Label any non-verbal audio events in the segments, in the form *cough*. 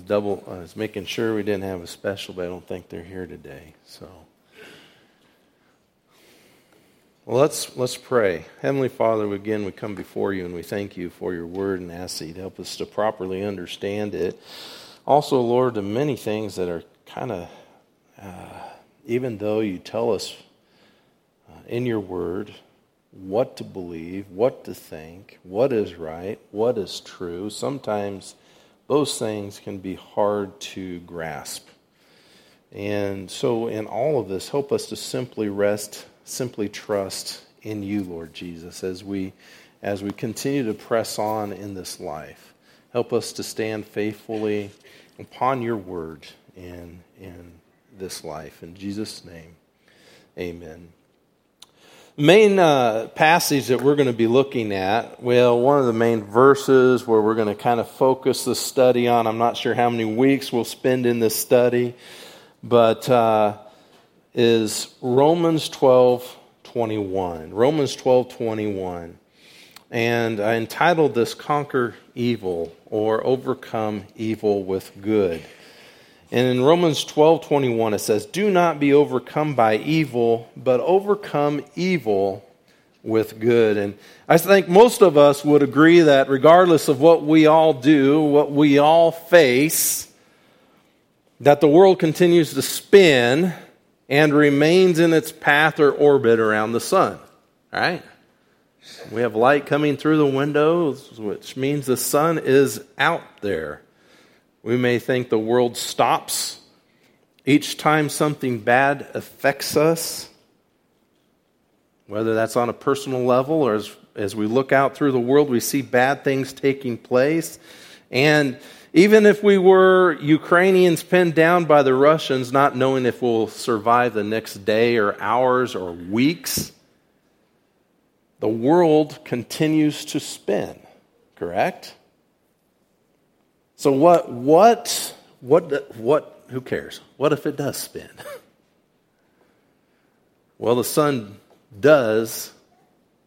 double. I was making sure we didn't have a special, but I don't think they're here today. So, well, let's let's pray. Heavenly Father, again we come before you and we thank you for your word and ask that you help us to properly understand it. Also, Lord, the many things that are kind of, uh, even though you tell us uh, in your word what to believe, what to think, what is right, what is true, sometimes those things can be hard to grasp. And so, in all of this, help us to simply rest, simply trust in you, Lord Jesus, as we, as we continue to press on in this life. Help us to stand faithfully upon your word in, in this life. In Jesus' name, amen main uh, passage that we're going to be looking at, well, one of the main verses where we're going to kind of focus the study on, I'm not sure how many weeks we'll spend in this study, but uh, is Romans 12 21. Romans 12 21. And I entitled this Conquer Evil or Overcome Evil with Good. And in Romans 12 21, it says, Do not be overcome by evil, but overcome evil with good. And I think most of us would agree that regardless of what we all do, what we all face, that the world continues to spin and remains in its path or orbit around the sun. All right? We have light coming through the windows, which means the sun is out there. We may think the world stops each time something bad affects us, whether that's on a personal level or as, as we look out through the world, we see bad things taking place. And even if we were Ukrainians pinned down by the Russians, not knowing if we'll survive the next day or hours or weeks, the world continues to spin, correct? So what what what what who cares? What if it does spin? *laughs* well, the sun does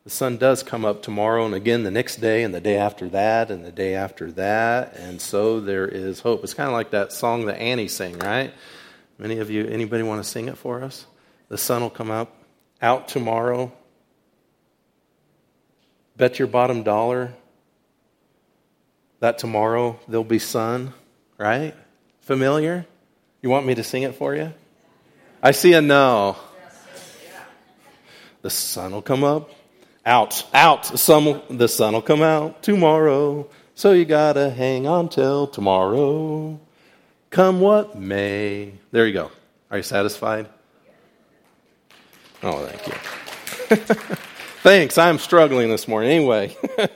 the sun does come up tomorrow and again the next day and the day after that and the day after that and so there is hope. It's kind of like that song that Annie sang, right? Many of you anybody want to sing it for us? The sun will come up out tomorrow. Bet your bottom dollar that tomorrow there'll be sun, right? Familiar? You want me to sing it for you? I see a no. The sun will come up. Out, out. Will, the sun will come out tomorrow. So you gotta hang on till tomorrow. Come what may. There you go. Are you satisfied? Oh, thank you. *laughs* Thanks. I'm struggling this morning. Anyway. *laughs*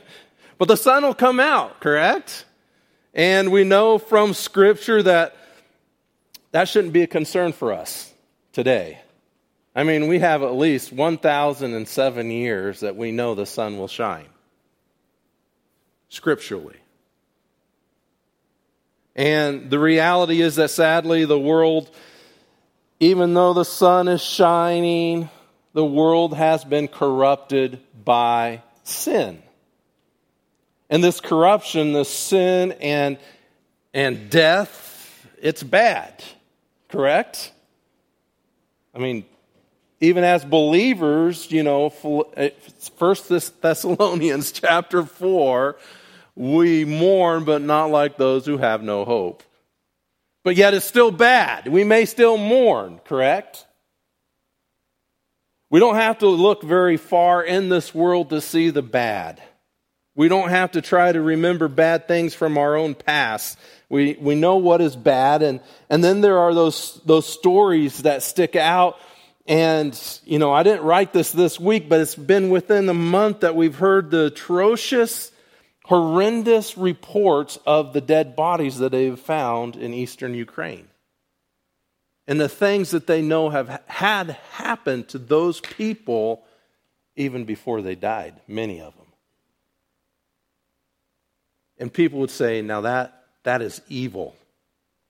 But the sun will come out, correct? And we know from Scripture that that shouldn't be a concern for us today. I mean, we have at least 1,007 years that we know the sun will shine, scripturally. And the reality is that sadly, the world, even though the sun is shining, the world has been corrupted by sin. And this corruption, this sin and, and death, it's bad, correct? I mean, even as believers, you know, eh, First Thessalonians *laughs* chapter 4, we mourn, but not like those who have no hope. But yet it's still bad. We may still mourn, correct? We don't have to look very far in this world to see the bad. We don't have to try to remember bad things from our own past. We, we know what is bad. And, and then there are those, those stories that stick out. And, you know, I didn't write this this week, but it's been within a month that we've heard the atrocious, horrendous reports of the dead bodies that they've found in eastern Ukraine. And the things that they know have had happened to those people even before they died, many of them. And people would say, now that, that is evil,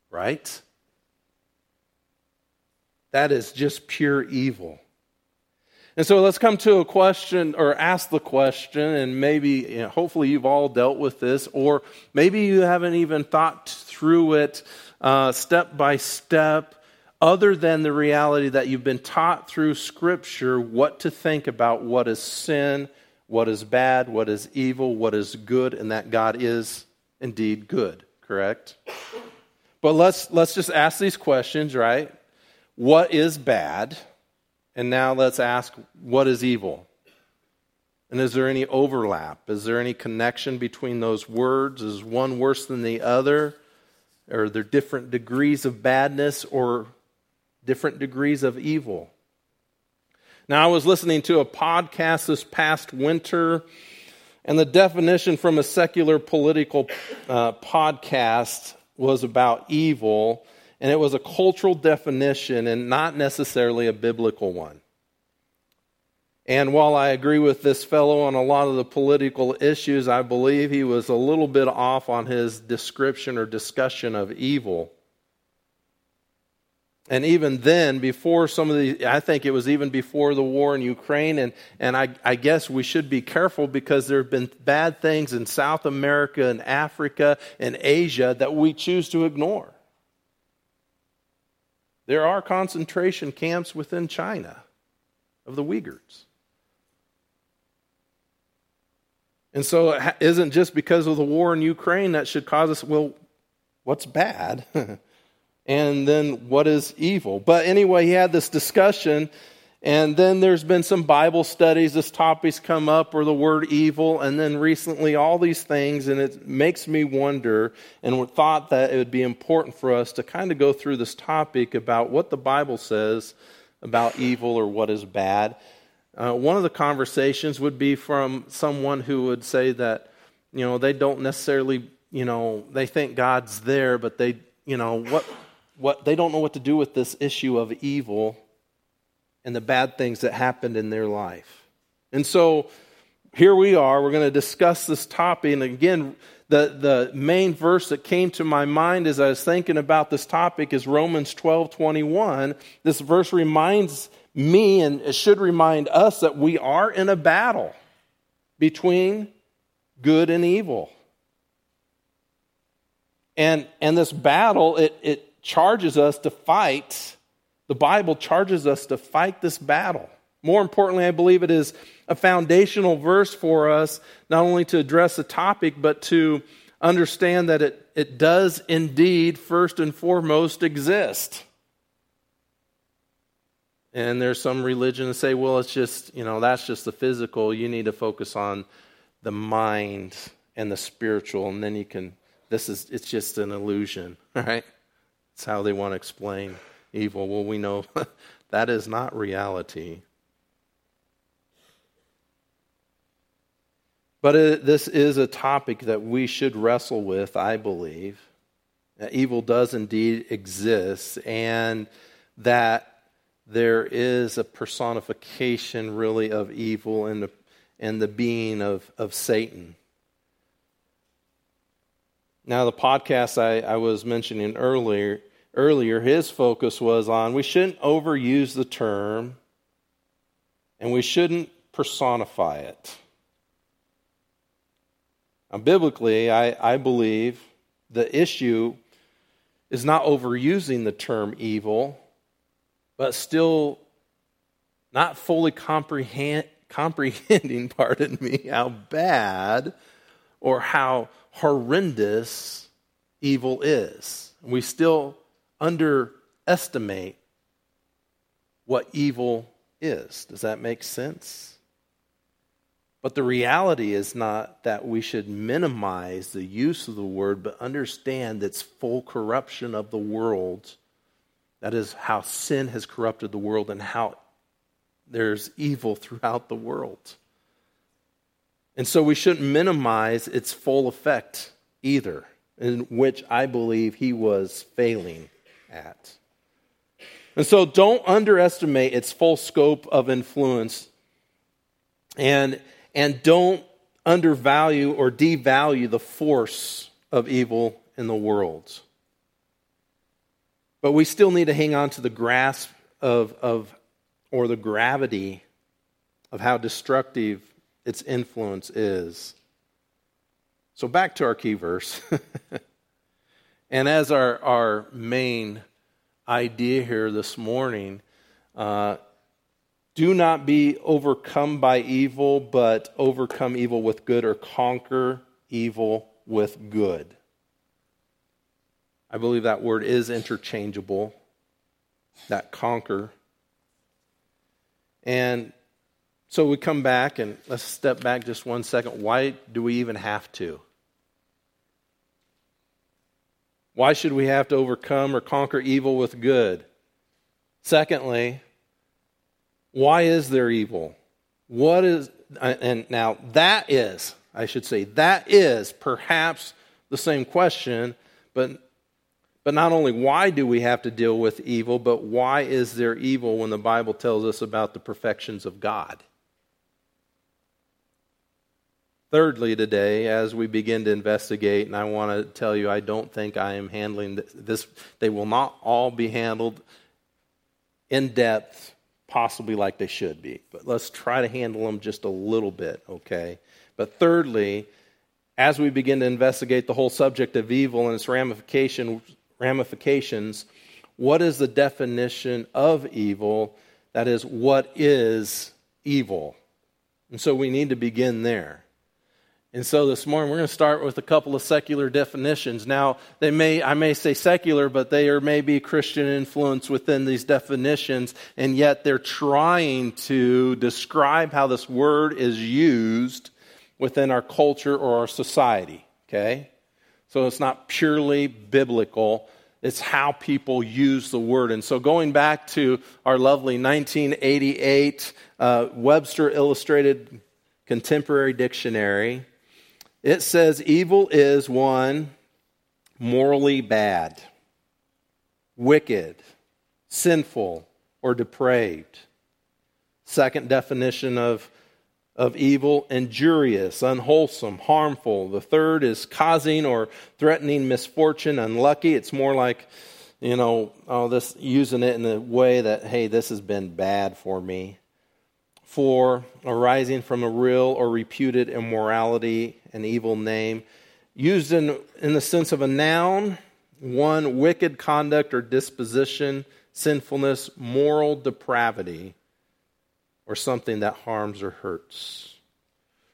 right? That is just pure evil. And so let's come to a question or ask the question, and maybe, you know, hopefully, you've all dealt with this, or maybe you haven't even thought through it uh, step by step, other than the reality that you've been taught through Scripture what to think about what is sin, what is bad, what is evil, what is good, and that God is indeed good, correct? But let's, let's just ask these questions, right? What is bad? And now let's ask, what is evil? And is there any overlap? Is there any connection between those words? Is one worse than the other? Are there different degrees of badness or different degrees of evil? Now, I was listening to a podcast this past winter, and the definition from a secular political uh, podcast was about evil, and it was a cultural definition and not necessarily a biblical one. And while I agree with this fellow on a lot of the political issues, I believe he was a little bit off on his description or discussion of evil. And even then, before some of the, I think it was even before the war in Ukraine, and, and I, I guess we should be careful because there have been bad things in South America and Africa and Asia that we choose to ignore. There are concentration camps within China of the Uyghurs. And so it isn't just because of the war in Ukraine that should cause us, well, what's bad? *laughs* and then what is evil? But anyway, he had this discussion, and then there's been some Bible studies. This topic's come up, or the word evil, and then recently all these things, and it makes me wonder and thought that it would be important for us to kind of go through this topic about what the Bible says about evil or what is bad. Uh, one of the conversations would be from someone who would say that, you know, they don't necessarily, you know, they think God's there, but they, you know, what, what, they don't know what to do with this issue of evil and the bad things that happened in their life. And so here we are. We're going to discuss this topic. And again, the, the main verse that came to my mind as I was thinking about this topic is Romans 12 21. This verse reminds me and it should remind us that we are in a battle between good and evil. And, and this battle, it, it charges us to fight. The Bible charges us to fight this battle. More importantly, I believe it is a foundational verse for us, not only to address the topic, but to understand that it, it does indeed, first and foremost, exist. And there's some religion that say, well, it's just, you know, that's just the physical. You need to focus on the mind and the spiritual, and then you can, this is, it's just an illusion, *laughs* right? How they want to explain evil. Well, we know *laughs* that is not reality. But it, this is a topic that we should wrestle with, I believe. That evil does indeed exist, and that there is a personification really of evil and the, and the being of, of Satan. Now, the podcast I, I was mentioning earlier, earlier, his focus was on we shouldn't overuse the term and we shouldn't personify it. Now, biblically, I, I believe the issue is not overusing the term evil but still not fully comprehend, comprehending, *laughs* pardon me, how bad or how horrendous evil is. We still underestimate what evil is. Does that make sense? But the reality is not that we should minimize the use of the word, but understand its full corruption of the world that is how sin has corrupted the world and how there's evil *laughs* throughout the world. And so we shouldn't minimize its full effect either, in which I believe he was failing at. And so don't underestimate its full scope of influence and, and don't undervalue or devalue the force of evil in the world. But we still need to hang on to the grasp of, of or the gravity of how destructive its influence is. So back to our key verse. *laughs* And as our, our main idea here this morning, uh, do not be overcome by evil, but overcome evil with good or conquer evil with good. I believe that word is interchangeable, that conquer. And so we come back and let's step back just one second. Why do we even have to? Why should we have to overcome or conquer evil with good? Secondly, why is there evil? What is, and now that is, I should say, that is perhaps the same question, but but not only why do we have to deal with evil, but why is there evil when the Bible tells us about the perfections of God? Thirdly, today, as we begin to investigate, and I want to tell you, I don't think I am handling this, they will not all be handled in depth, possibly like they should be. But let's try to handle them just a little bit, okay? But thirdly, as we begin to investigate the whole subject of evil and its ramifications, ramifications, what is the definition of evil? That is, what is evil? And so we need to begin there. And so this morning we're going to start with a couple of secular definitions. Now, they may I may say secular, but they are maybe Christian influence within these definitions, and yet they're trying to describe how this word is used within our culture or our society, okay? So it's not purely biblical, it's how people use the word. And so going back to our lovely 1988 uh, Webster Illustrated Contemporary Dictionary, it says evil is one, morally bad, wicked, sinful, or depraved. Second definition of, of evil, injurious, unwholesome, harmful. The third is causing or threatening misfortune, unlucky. It's more like, you know, oh, this using it in a way that, hey, this has been bad for me for arising from a real or reputed immorality, an evil name. Used in, in the sense of a noun, one, wicked conduct or disposition, sinfulness, moral depravity, or something that harms or hurts.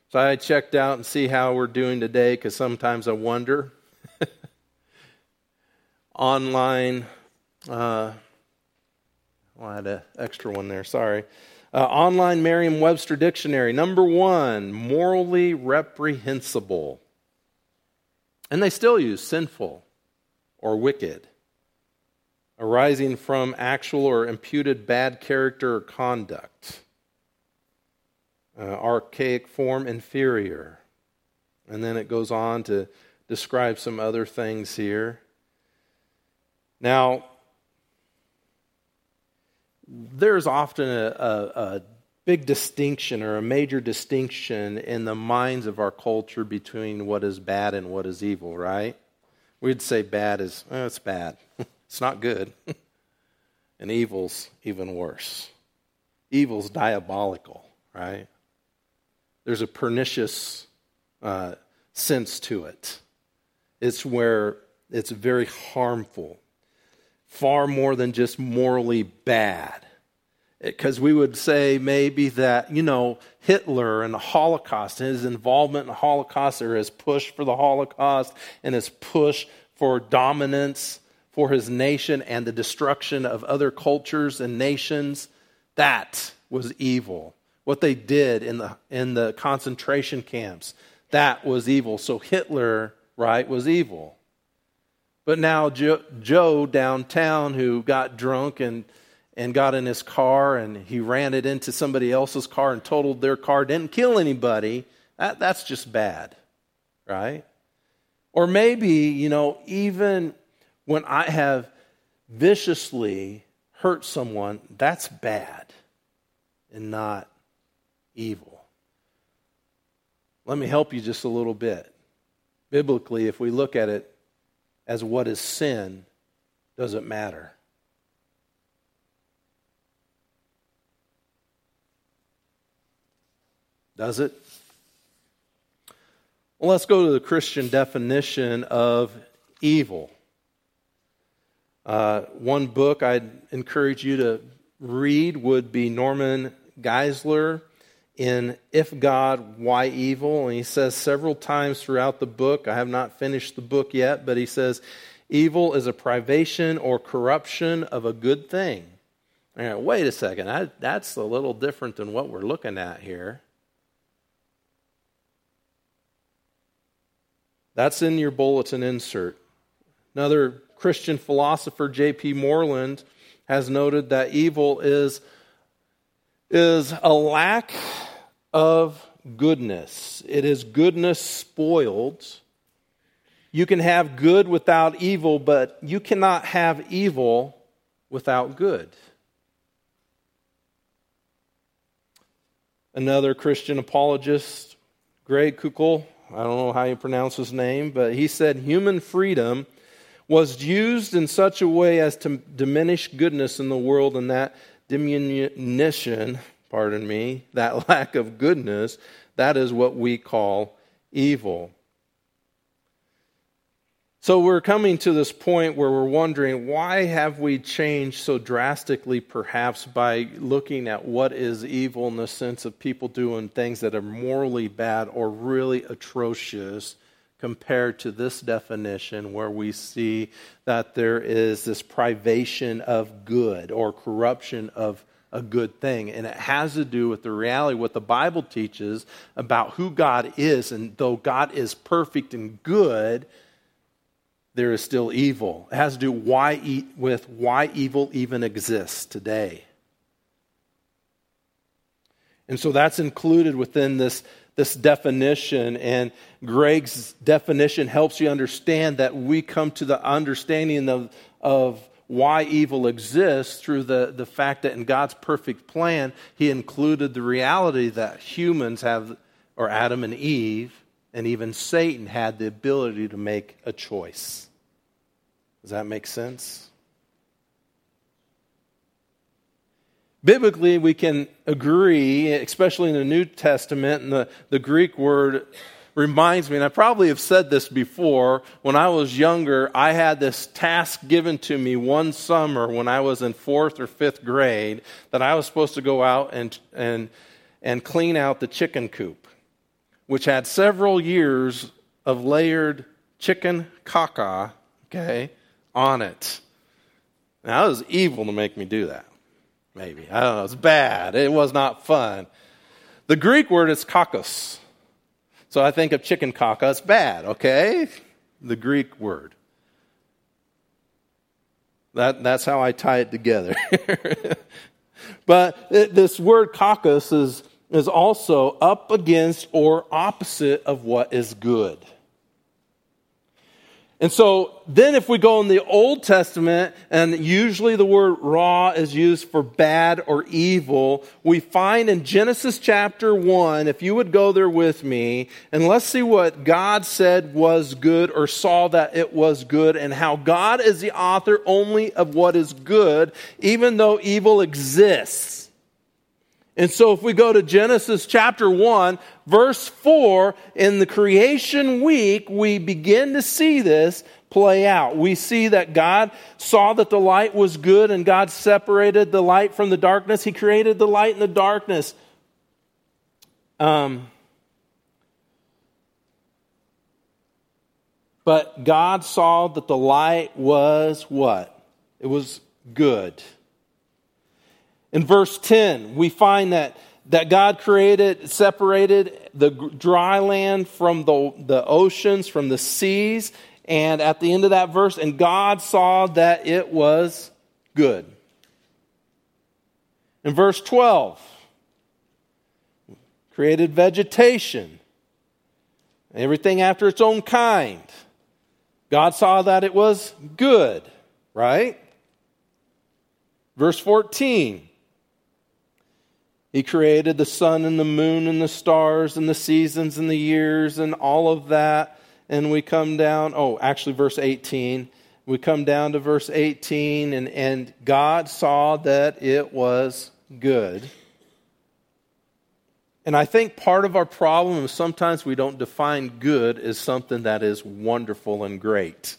So I checked out and see how we're doing today because sometimes I wonder. *laughs* Online, uh, well, I had an extra one there, sorry. Uh, online Merriam Webster Dictionary, number one, morally reprehensible. And they still use sinful or wicked, arising from actual or imputed bad character or conduct. Uh, archaic form, inferior. And then it goes on to describe some other things here. Now, there's often a, a, a, big distinction or a major distinction in the minds of our culture between what is bad and what is evil, right? We'd say bad is, oh, it's bad. *laughs* it's not good. *laughs* and evil's even worse. Evil's diabolical, right? There's a pernicious uh, sense to it. It's where it's very harmful far more than just morally bad. Because we would say maybe that, you know, Hitler and the Holocaust and his involvement in the Holocaust or his push for the Holocaust and his push for dominance for his nation and the destruction of other cultures and nations, that was evil. What they did in the, in the concentration camps, that was evil. So Hitler, right, was evil. But now Joe, downtown, who got drunk and and got in his car and he ran it into somebody else's car and totaled their car, didn't kill anybody. That, that's just bad, right? Or maybe, you know, even when I have viciously hurt someone, that's bad and not evil. Let me help you just a little bit. Biblically, if we look at it as what is sin doesn't matter. Does it? Well, let's go to the Christian definition of evil. Uh, one book I'd encourage you to read would be Norman Geisler in If God, Why Evil? And he says several times throughout the book, I have not finished the book yet, but he says, Evil is a privation or corruption of a good thing. wait a second, I, that's a little different than what we're looking at here. That's in your bulletin insert. Another Christian philosopher, J.P. Moreland, has noted that evil is, is a lack of goodness. It is goodness spoiled. You can have good without evil, but you cannot have evil without good. Another Christian apologist, Greg Koukl, I don't know how you pronounce his name, but he said human freedom was used in such a way as to diminish goodness in the world, and that diminution pardon me, that *laughs* lack of goodness, that is what we call evil. So we're coming to this point where we're wondering why have we changed so drastically perhaps by looking at what is evil in the sense of people doing things that are morally bad or really atrocious compared to this definition where we see that there is this privation of good or corruption of a good thing. And it has to do with the reality, what the Bible teaches about who God is. And though God is perfect and good, there is still evil. It has to do why, with why evil even exists today. And so that's included within this, this definition. And Greg's definition helps you understand that we come to the understanding of, of why evil exists through the, the fact that in God's perfect plan, He included the reality that humans have, or Adam and Eve, and even Satan had the ability to make a choice. Does that make sense? Biblically, we can agree, especially in the New Testament, and the, the Greek word reminds me, and I probably have said this before, when I was younger, I had this task given to me one summer when I was in fourth or fifth grade that I was supposed to go out and, and, and clean out the chicken coop, which had several years of layered chicken caca, okay, on it. Now, it was evil to make me do that. Maybe. I don't know. It's bad. It was not fun. The Greek word is kakos. So I think of chicken caca, it's bad, okay? The Greek word. That, that's how I tie it together. *laughs* but it, this word kakos is, is also up against or opposite of what is good. And so then if we go in the Old Testament, and usually the word raw is used for bad or evil, we find in Genesis chapter 1, if you would go there with me, and let's see what God said was good or saw that it was good, and how God is the author only of what is good, even though evil exists. And so if we go to Genesis chapter 1, verse 4, in the creation week, we begin to see this play out. We see that God saw that the light was good and God separated the light from the darkness. He created the light and the darkness. Um, but God saw that the light was what? It was good. In verse 10, we find that, that God created, separated the dry land from the, the oceans, from the seas. And at the end of that verse, and God saw that it was good. In verse 12, created vegetation, everything after its own kind. God saw that it was good, right? Verse 14, he created the sun and the moon and the stars and the seasons and the years and all of that. And we come down, oh, actually, verse 18. We come down to verse 18, and, and God saw that it was good. And I think part of our problem is sometimes we don't define good as something that is wonderful and great.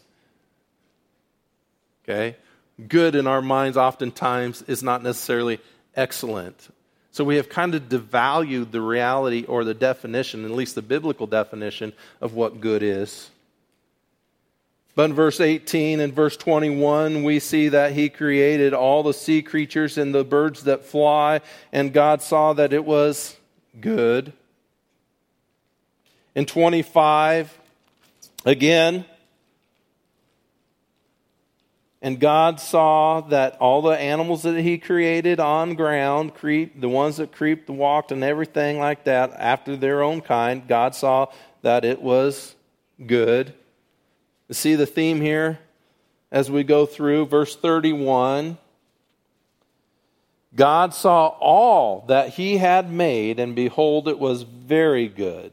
Okay? good in our minds oftentimes is not necessarily excellent. So we have kind of devalued the reality or the definition, at least the biblical definition, of what good is. But in verse 18 and verse 21, we see that he created all the sea creatures and the birds that fly, and God saw that it was good. In 25, again, and God saw that all the animals that He created on ground, creep, the ones that creeped, walked, and everything like that, after their own kind, God saw that it was good. You see the theme here as we go through verse 31. God saw all that He had made, and behold, it was very good.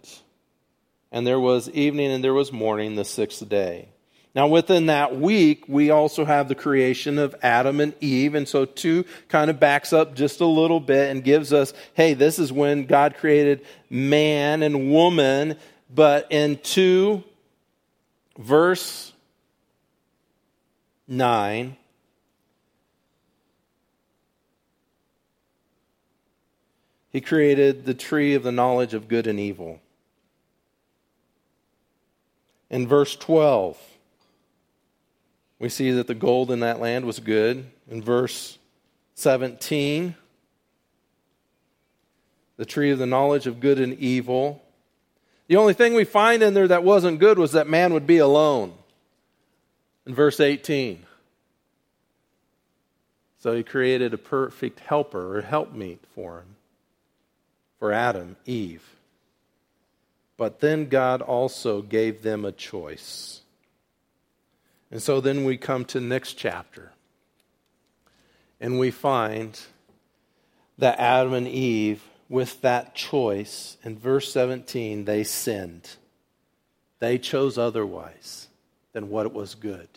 And there was evening and there was morning the sixth day. Now, within that week, we also have the creation of Adam and Eve. And so, two kind of backs up just a little bit and gives us hey, this is when God created man and woman. But in 2, verse 9, he created the tree of the knowledge of good and evil. In verse 12, we see that the gold in that land was good. In verse 17, the tree of the knowledge of good and evil. The only thing we find in there that wasn't good was that man would be alone. In verse 18. So he created a perfect helper or helpmeet for him, for Adam, Eve. But then God also gave them a choice. And so then we come to next chapter. And we find that Adam and Eve, with that choice, in verse 17, they sinned. They chose otherwise than what was good.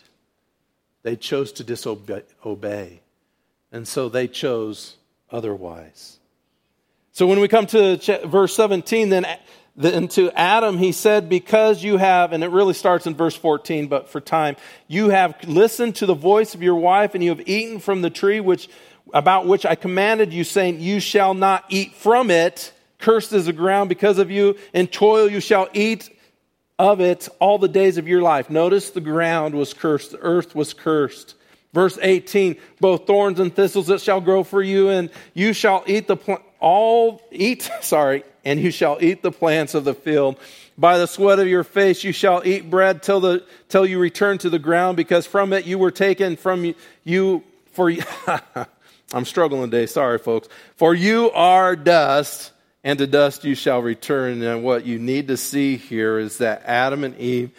They chose to disobey. And so they chose otherwise. So when we come to verse 17, then then to Adam, he said, Because you have, and it really starts in verse 14, but for time, you have listened to the voice of your wife, and you have eaten from the tree which, about which I commanded you, saying, You shall not eat from it. Cursed is the ground because of you. In toil you shall eat of it all the days of your life. Notice the ground was cursed, the earth was cursed. Verse 18, both thorns and thistles it shall grow for you, and you shall eat the pl- all eat, *laughs* sorry, and you shall eat the plants of the field. By the sweat of your face you shall eat bread till the till you return to the ground, because from it you were taken from you for *laughs* I'm struggling today, sorry folks. For you are dust, and to dust you shall return. And what you need to see here is that Adam and Eve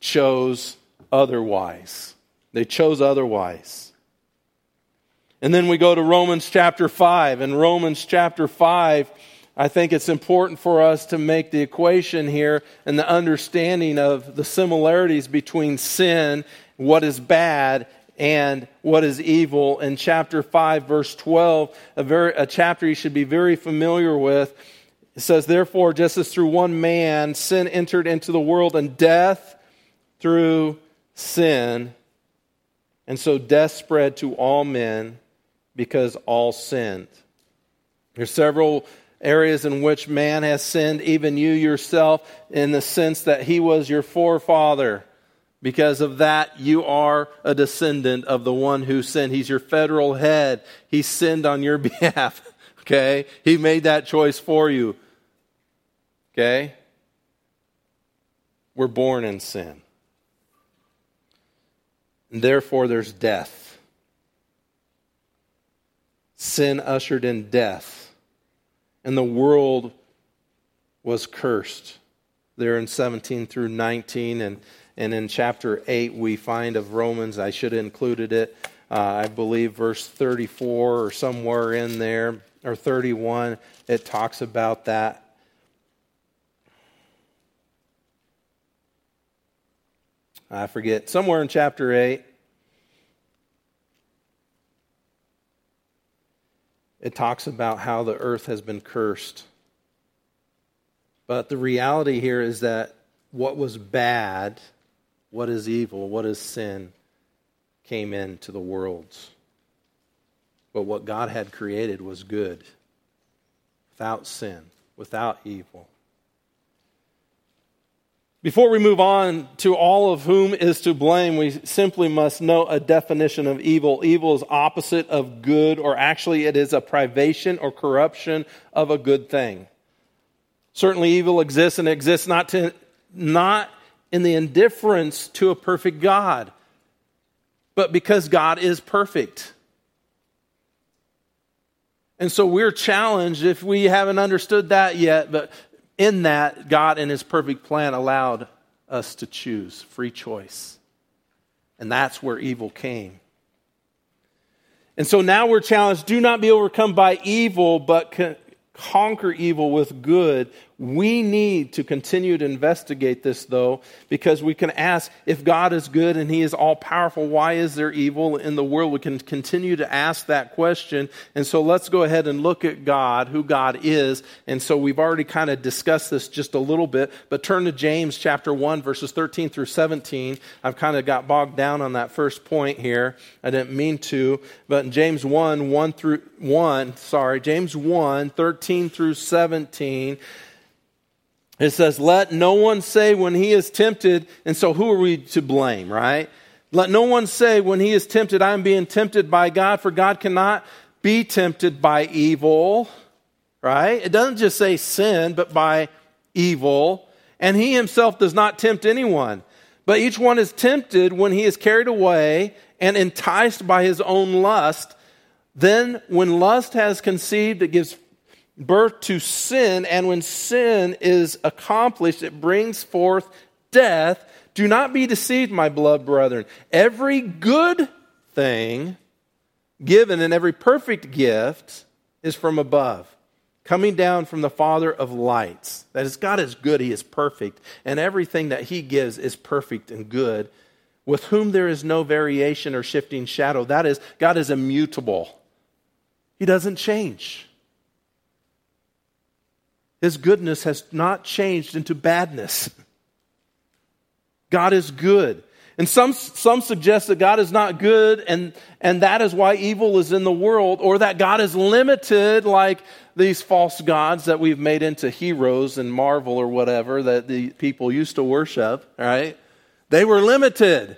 chose otherwise. They chose otherwise. And then we go to Romans chapter 5. In Romans chapter 5, I think it's important for us to make the equation here and the understanding of the similarities between sin, what is bad, and what is evil. In chapter 5, verse 12, a, very, a chapter you should be very familiar with, it says, Therefore, just as through one man sin entered into the world, and death through sin, and so death spread to all men because all sinned. There's several areas in which man has sinned, even you yourself, in the sense that he was your forefather. Because of that, you are a descendant of the one who sinned. He's your federal head. He sinned on your *laughs* behalf. Okay? He made that choice for you. Okay? We're born in sin. And therefore, there's death. Sin ushered in death, and the world was cursed. There in 17 through 19, and, and in chapter 8, we find of Romans, I should have included it, uh, I believe verse 34 or somewhere in there, or 31, it talks about that. I forget, somewhere in chapter 8, it talks about how the earth has been cursed. But the reality here is that what was bad, what is evil, what is sin, came into the world. But what God had created was good, without sin, without evil. Before we move on to all of whom is to blame, we simply must know a definition of evil. Evil is opposite of good, or actually, it is a privation or corruption of a good thing. Certainly, evil exists and exists not, to, not in the indifference to a perfect God, but because God is perfect. And so we're challenged if we haven't understood that yet, but in that, God in His perfect plan allowed us to choose free choice. And that's where evil came. And so now we're challenged do not be overcome by evil, but conquer evil with good. We need to continue to investigate this, though, because we can ask if God is good and He is all powerful, why is there evil in the world? We can continue to ask that question. And so let's go ahead and look at God, who God is. And so we've already kind of discussed this just a little bit, but turn to James chapter 1, verses 13 through 17. I've kind of got bogged down on that first point here. I didn't mean to, but in James 1, 1 through 1, sorry, James 1, 13 through 17, it says, Let no one say when he is tempted, and so who are we to blame, right? Let no one say when he is tempted, I am being tempted by God, for God cannot be tempted by evil, right? It doesn't just say sin, but by evil. And he himself does not tempt anyone. But each one is tempted when he is carried away and enticed by his own lust. Then, when lust has conceived, it gives birth to sin, and when sin is accomplished, it brings forth death. Do not be deceived, my beloved brethren. Every good thing given and every perfect gift is from above, coming down from the Father of lights. That is, God is good, He is perfect, and everything that He gives is perfect and good, with whom there is no variation or shifting shadow. That is, God is immutable, He doesn't change. His goodness has not changed into badness. God is good. And some, some suggest that God is not good and, and that is why evil is in the world, or that God is limited like these false gods that we've made into heroes and Marvel or whatever that the people used to worship, right? They were limited.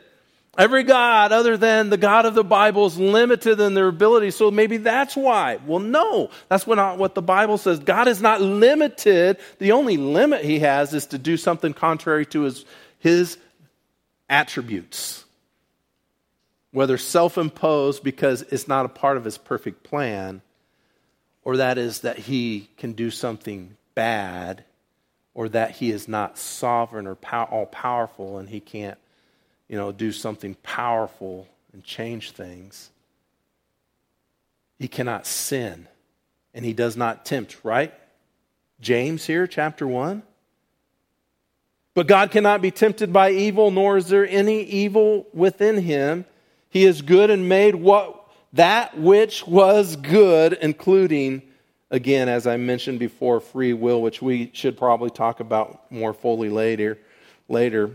Every God other than the God of the Bible is limited in their ability, so maybe that's why. Well, no, that's not what the Bible says. God is not limited. The only limit he has is to do something contrary to his, his attributes, whether self imposed because it's not a part of his perfect plan, or that is that he can do something bad, or that he is not sovereign or all powerful and he can't you know, do something powerful and change things. He cannot sin and he does not tempt, right? James here, chapter 1. But God cannot be tempted by evil, nor is there any evil within him. He is good and made what that which was good, including, again, as I mentioned before, free will, which we should probably talk about more fully later. Later,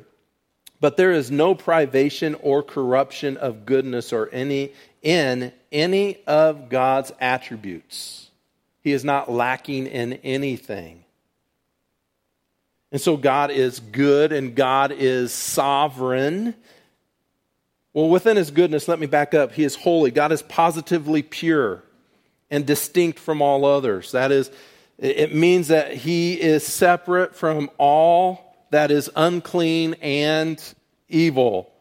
but there is no privation or corruption of goodness or any in any of God's attributes. He is not lacking in anything. And so God is good and God is sovereign. Well, within his goodness, let me back up. He is holy. God is positively pure and distinct from all others. That is, it means that he is separate from all that is unclean and evil.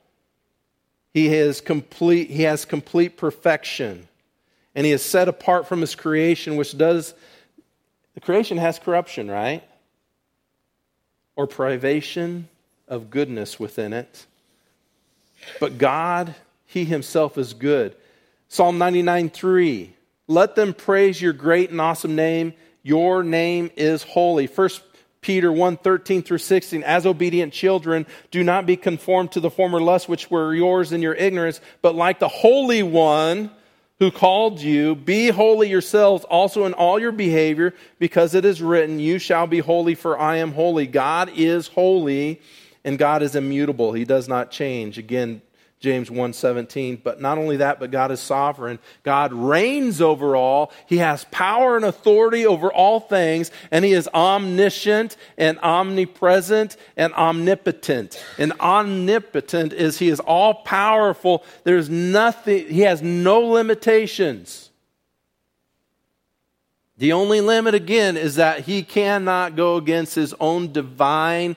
He has complete, he has complete perfection. And he is set apart from his creation, which does, the creation has corruption, right? Or privation of goodness within it. But God, he himself is good. Psalm 99 3. Let them praise your great and awesome name. Your name is holy. First Peter 1 13 through 16, as obedient children, do not be conformed to the former lusts which were yours in your ignorance, but like the Holy One who called you, be holy yourselves also in all your behavior, because it is written, You shall be holy, for I am holy. God is holy, and God is immutable. He does not change. Again, James 1:17. But not only that, but God is sovereign. God reigns over all. He has power and authority over all things, and he is omniscient and omnipresent and omnipotent. And omnipotent is he is all powerful. There's nothing he has no limitations. The only limit again is that he cannot go against his own divine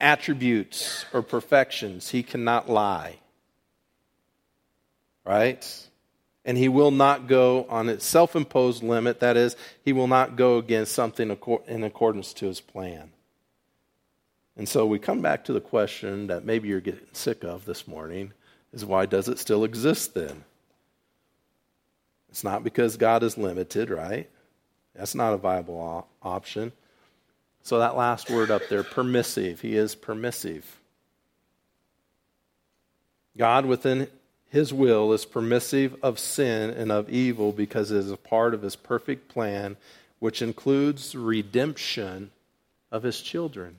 attributes or perfections. He cannot lie right? And he will not go on its self imposed limit. That is, he will not go against something in accordance to his plan. And so we come back to the question that maybe you're getting sick of this morning is why does it still exist then? It's not because God is limited, right? That's not a viable option. So that last word up there, permissive, he is permissive. God within his will is permissive of sin and of evil because it is a part of his perfect plan, which includes redemption of his children.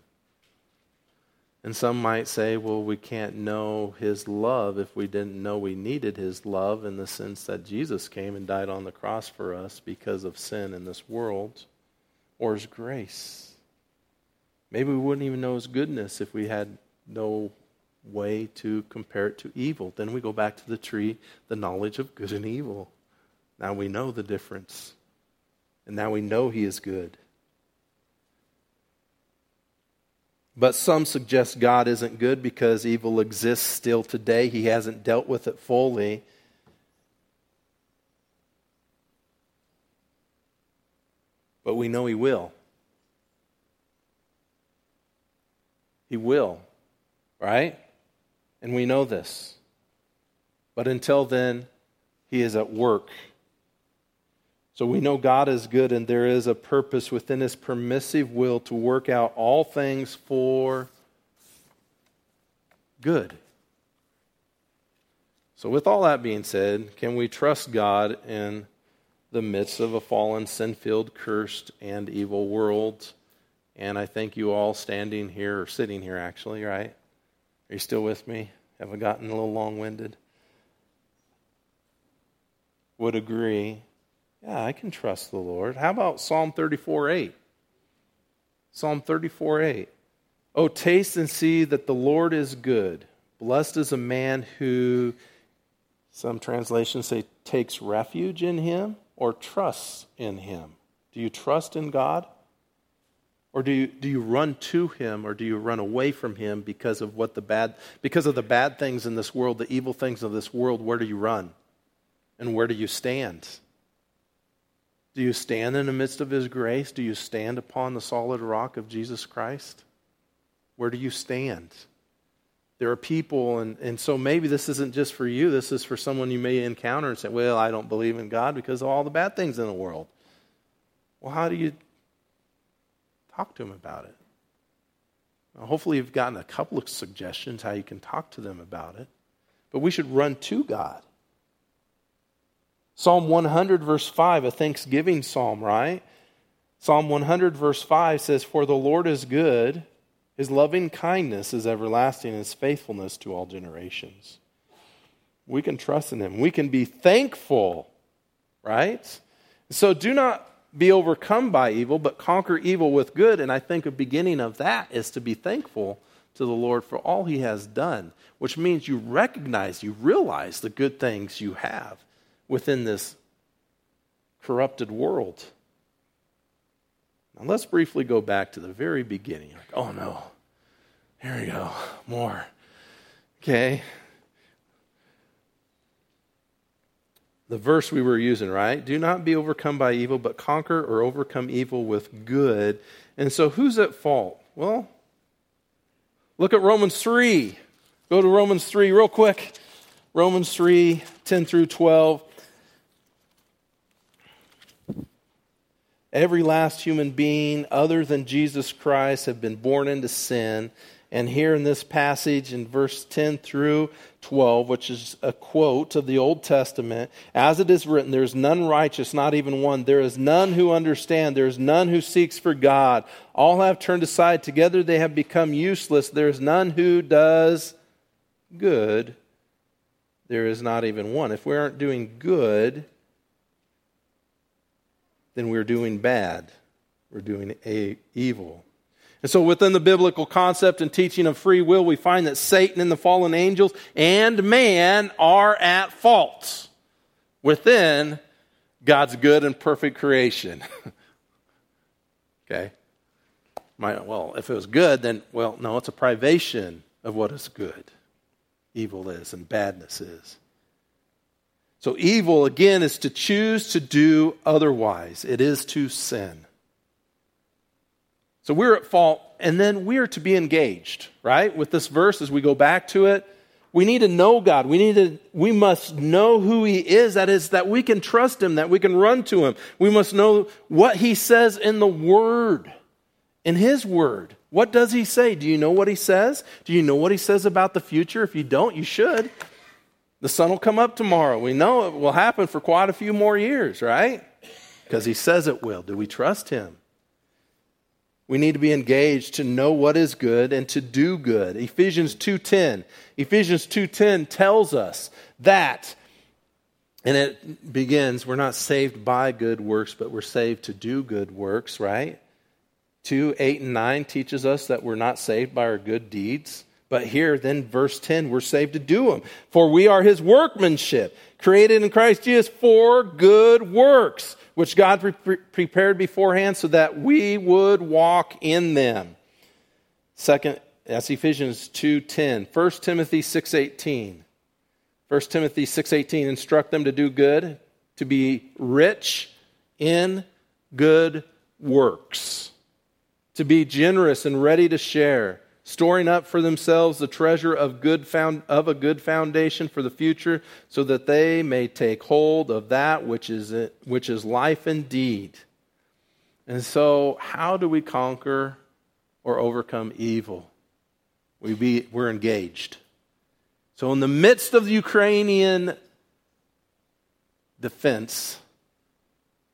And some might say, well, we can't know his love if we didn't know we needed his love in the sense that Jesus came and died on the cross for us because of sin in this world, or his grace. Maybe we wouldn't even know his goodness if we had no way to compare it to evil. Then we go back to the tree, the knowledge of good and evil. Now we know the difference. And now we know he is good. But some suggest God isn't good because evil exists still today. He hasn't dealt with it fully. But we know he will. He will, right? And we know this. But until then, He is at work. So we know God is good and there is a purpose within His permissive will to work out all things for good. So, with all that being said, can we trust God in the midst of a fallen, sin filled, cursed, and evil world? And I think you all standing here, or sitting here actually, right? Are you still with me? Have I gotten a little long winded? Would agree. Yeah, I can trust the Lord. How about Psalm 34 8? Psalm 34 8. Oh, taste and see that the Lord is good. Blessed is a man who, some translations say, takes refuge in him or trusts in him. Do you trust in God? Or do you, do you run to him or do you run away from him because of what the bad because of the bad things in this world, the evil things of this world, where do you run? And where do you stand? Do you stand in the midst of his grace? Do you stand upon the solid rock of Jesus Christ? Where do you stand? There are people, and, and so maybe this isn't just for you, this is for someone you may encounter and say, Well, I don't believe in God because of all the bad things in the world. Well, how do you Talk to them about it. Now, hopefully, you've gotten a couple of suggestions how you can talk to them about it. But we should run to God. Psalm 100, verse 5, a thanksgiving psalm, right? Psalm 100, verse 5 says, For the Lord is good, his loving kindness is everlasting, his faithfulness to all generations. We can trust in him. We can be thankful, right? So do not be overcome by evil, but conquer evil with good. And I think a beginning of that is to be thankful to the Lord for all he has done, which means you recognize, you realize the good things you have within this corrupted world. Now let's briefly go back to the very beginning. Like, oh no, here we go, more. Okay, the verse we were using, right? Do not be overcome by evil, but conquer or overcome evil with good. And so who's at fault? Well, look at Romans 3. Go to Romans 3 real quick. Romans 3 10 through 12. Every last human being other than Jesus Christ have been born into sin and here in this passage, in verse 10 through 12, which is a quote of the Old Testament, as it is written, there is none righteous, not even one. There is none who understand. There is none who seeks for God. All have turned aside. Together they have become useless. There is none who does good. there is not even one. If we aren't doing good, then we're doing bad. We're doing a, evil. And so, within the biblical concept and teaching of free will, we find that Satan and the fallen angels and man are at fault within God's good and perfect creation. *laughs* okay? Well, if it was good, then, well, no, it's a privation of what is good, evil is, and badness is. So, evil, again, is to choose to do otherwise, it is to sin. So we're at fault, and then we're to be engaged, right? With this verse, as we go back to it, we need to know God. We need to, we must know who He is. That is, that we can trust Him, that we can run to Him. We must know what He says in the Word, in His Word. What does He say? Do you know what He says? Do you know what He says about the future? If you don't, you should. The sun will come up tomorrow. We know it will happen for quite a few more years, right? Because He says it will. Do we trust Him? We need to be engaged to know what is good and to do good. Ephesians 2:10. Ephesians 2:10 tells us that and it begins we're not saved by good works but we're saved to do good works, right? 2 8 and 9 teaches us that we're not saved by our good deeds. But here, then, verse 10, we're saved to do them. For we are his workmanship, created in Christ Jesus for good works, which God pre- prepared beforehand so that we would walk in them. Second, that's Ephesians 2.10. 1 Timothy 6.18. 1 Timothy 6.18, instruct them to do good, to be rich in good works, to be generous and ready to share, storing up for themselves the treasure of, good found, of a good foundation for the future, so that they may take hold of that which is, which is life indeed. And so, how do we conquer or overcome evil? We be, we're engaged. So, in the midst of the Ukrainian defense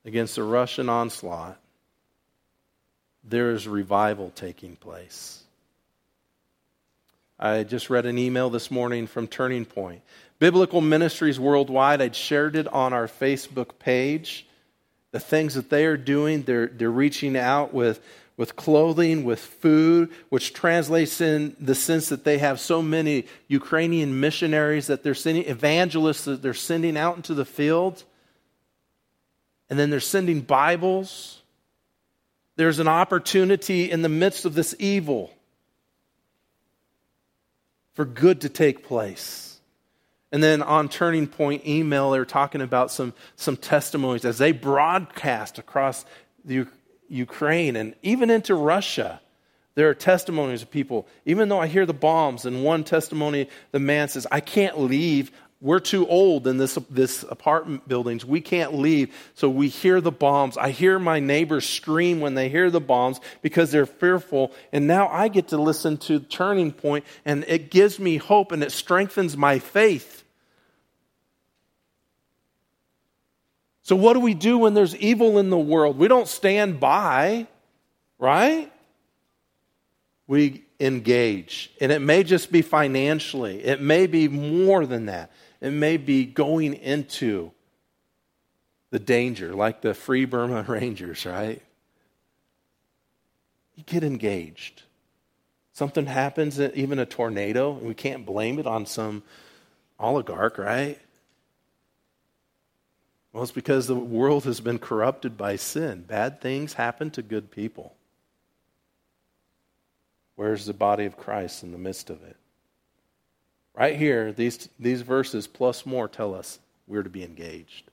against the Russian onslaught, there is revival taking place. I just read an email this morning from Turning Point. Biblical Ministries Worldwide, I'd shared it on our Facebook page. The things that they are doing, they're, they're reaching out with, with clothing, with food, which translates in the sense that they have so many Ukrainian missionaries that they're sending, evangelists that they're sending out into the field. And then they're sending Bibles. There's an opportunity in the midst of this evil for good to take place. And then on Turning Point email, they're talking about some, some testimonies as they broadcast across the Ukraine and even into Russia. There are testimonies of people, even though I hear the bombs, and one testimony, the man says, I can't leave we're too old in this, this apartment buildings. We can't leave. So we hear the bombs. I hear my neighbors scream when they hear the bombs because they're fearful. And now I get to listen to Turning Point, and it gives me hope and it strengthens my faith. So, what do we do when there's evil in the world? We don't stand by, right? We engage. And it may just be financially, it may be more than that. It may be going into the danger, like the Free Burma *laughs* Rangers, right? You get engaged. Something happens, uh, even a tornado, and we can't blame it on some oligarch, right? Well, it's because the world has been corrupted by sin. Bad things happen to good people. Where's the body of Christ in the midst of it? Right here, these, these verses plus more tell us we're to be engaged.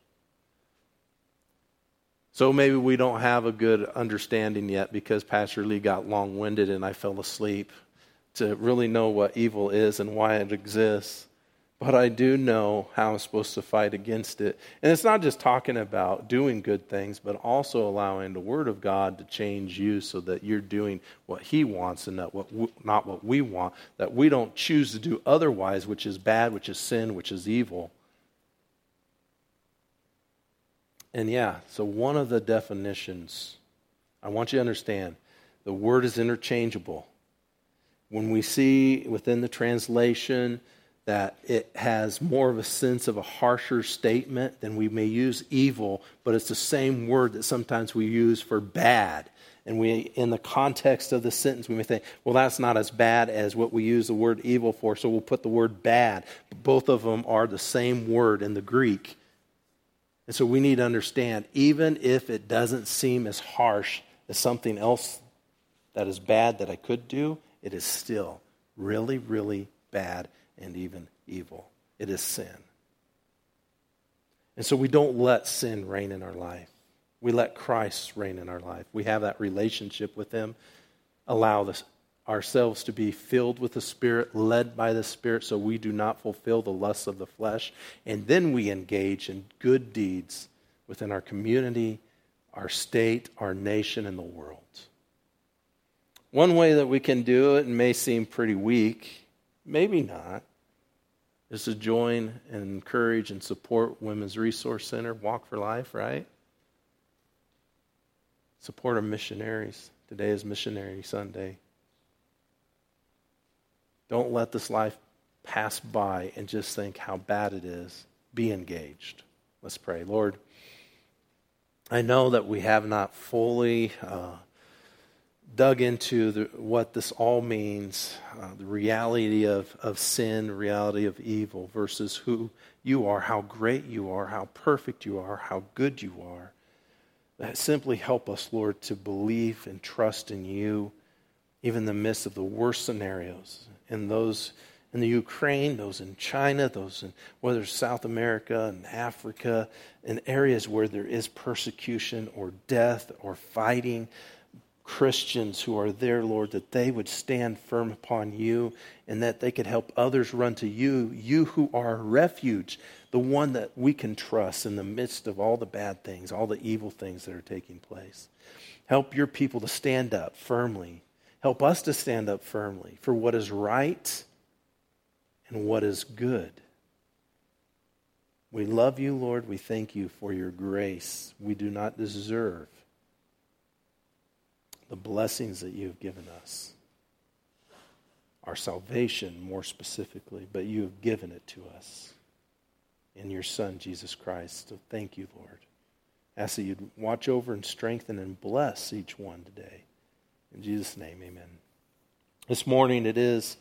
So maybe we don't have a good understanding yet because Pastor Lee got long winded and I fell asleep to really know what evil is and why it exists but I do know how I'm supposed to fight against it. And it's not just talking about doing good things, but also allowing the Word of God to change you so that you're doing what He wants and not what, we, not what we want, that we don't choose to do otherwise, which is bad, which is sin, which is evil. And yeah, so one of the definitions, I want you to understand the word is interchangeable. When we see within the translation, that it has more of a sense of a harsher statement than we may use evil, but it's the same word that sometimes we use for bad. And we, in the context of the sentence, we may think, well, that's not as bad as what we use the word evil for, so we'll put the word bad. But both of them are the same word in the Greek. And so we need to understand, even if it doesn't seem as harsh as something else that is bad that I could do, it is still really, really bad and even evil. It is sin. And so we don't let sin reign in our life. We let Christ reign in our life. We have that relationship with Him. Allow this, ourselves to be filled with the Spirit, led by the Spirit, so we do not fulfill the lusts of the flesh. And then we engage in good deeds within our community, our state, our nation, and the world. One way that we can do it, may seem pretty weak, maybe not, is to join and encourage and support Women's Resource Center, Walk for Life, right? Support our missionaries. Today is Missionary Sunday. Don't let this life pass by and just think how bad it is. Be engaged. Let's pray. Lord, I know that we have not fully uh, dug into the, what this all means uh, the reality of, of sin, reality of evil, versus who you are, how great you are, how perfect you are, how good you are. That simply help us, Lord, to believe and trust in you, even in the midst of the worst scenarios, in those in the Ukraine, those in China, those in whether it's South America and Africa, in areas where there is persecution or death or fighting. Christians who are there, Lord, that they would stand firm upon you and that they could help others run to you, you who are a refuge, the one that we can trust in the midst of all the bad things, all the evil things that are taking place. Help your people to stand up firmly. Help us to stand up firmly for what is right and what is good. We love you, Lord. We thank you for your grace. We do not deserve the blessings that you have given us. Our salvation, more specifically, but you have given it to us in your Son, Jesus Christ. So thank you, Lord. I ask that you'd watch over and strengthen and bless each one today. In Jesus' name, amen. This morning it is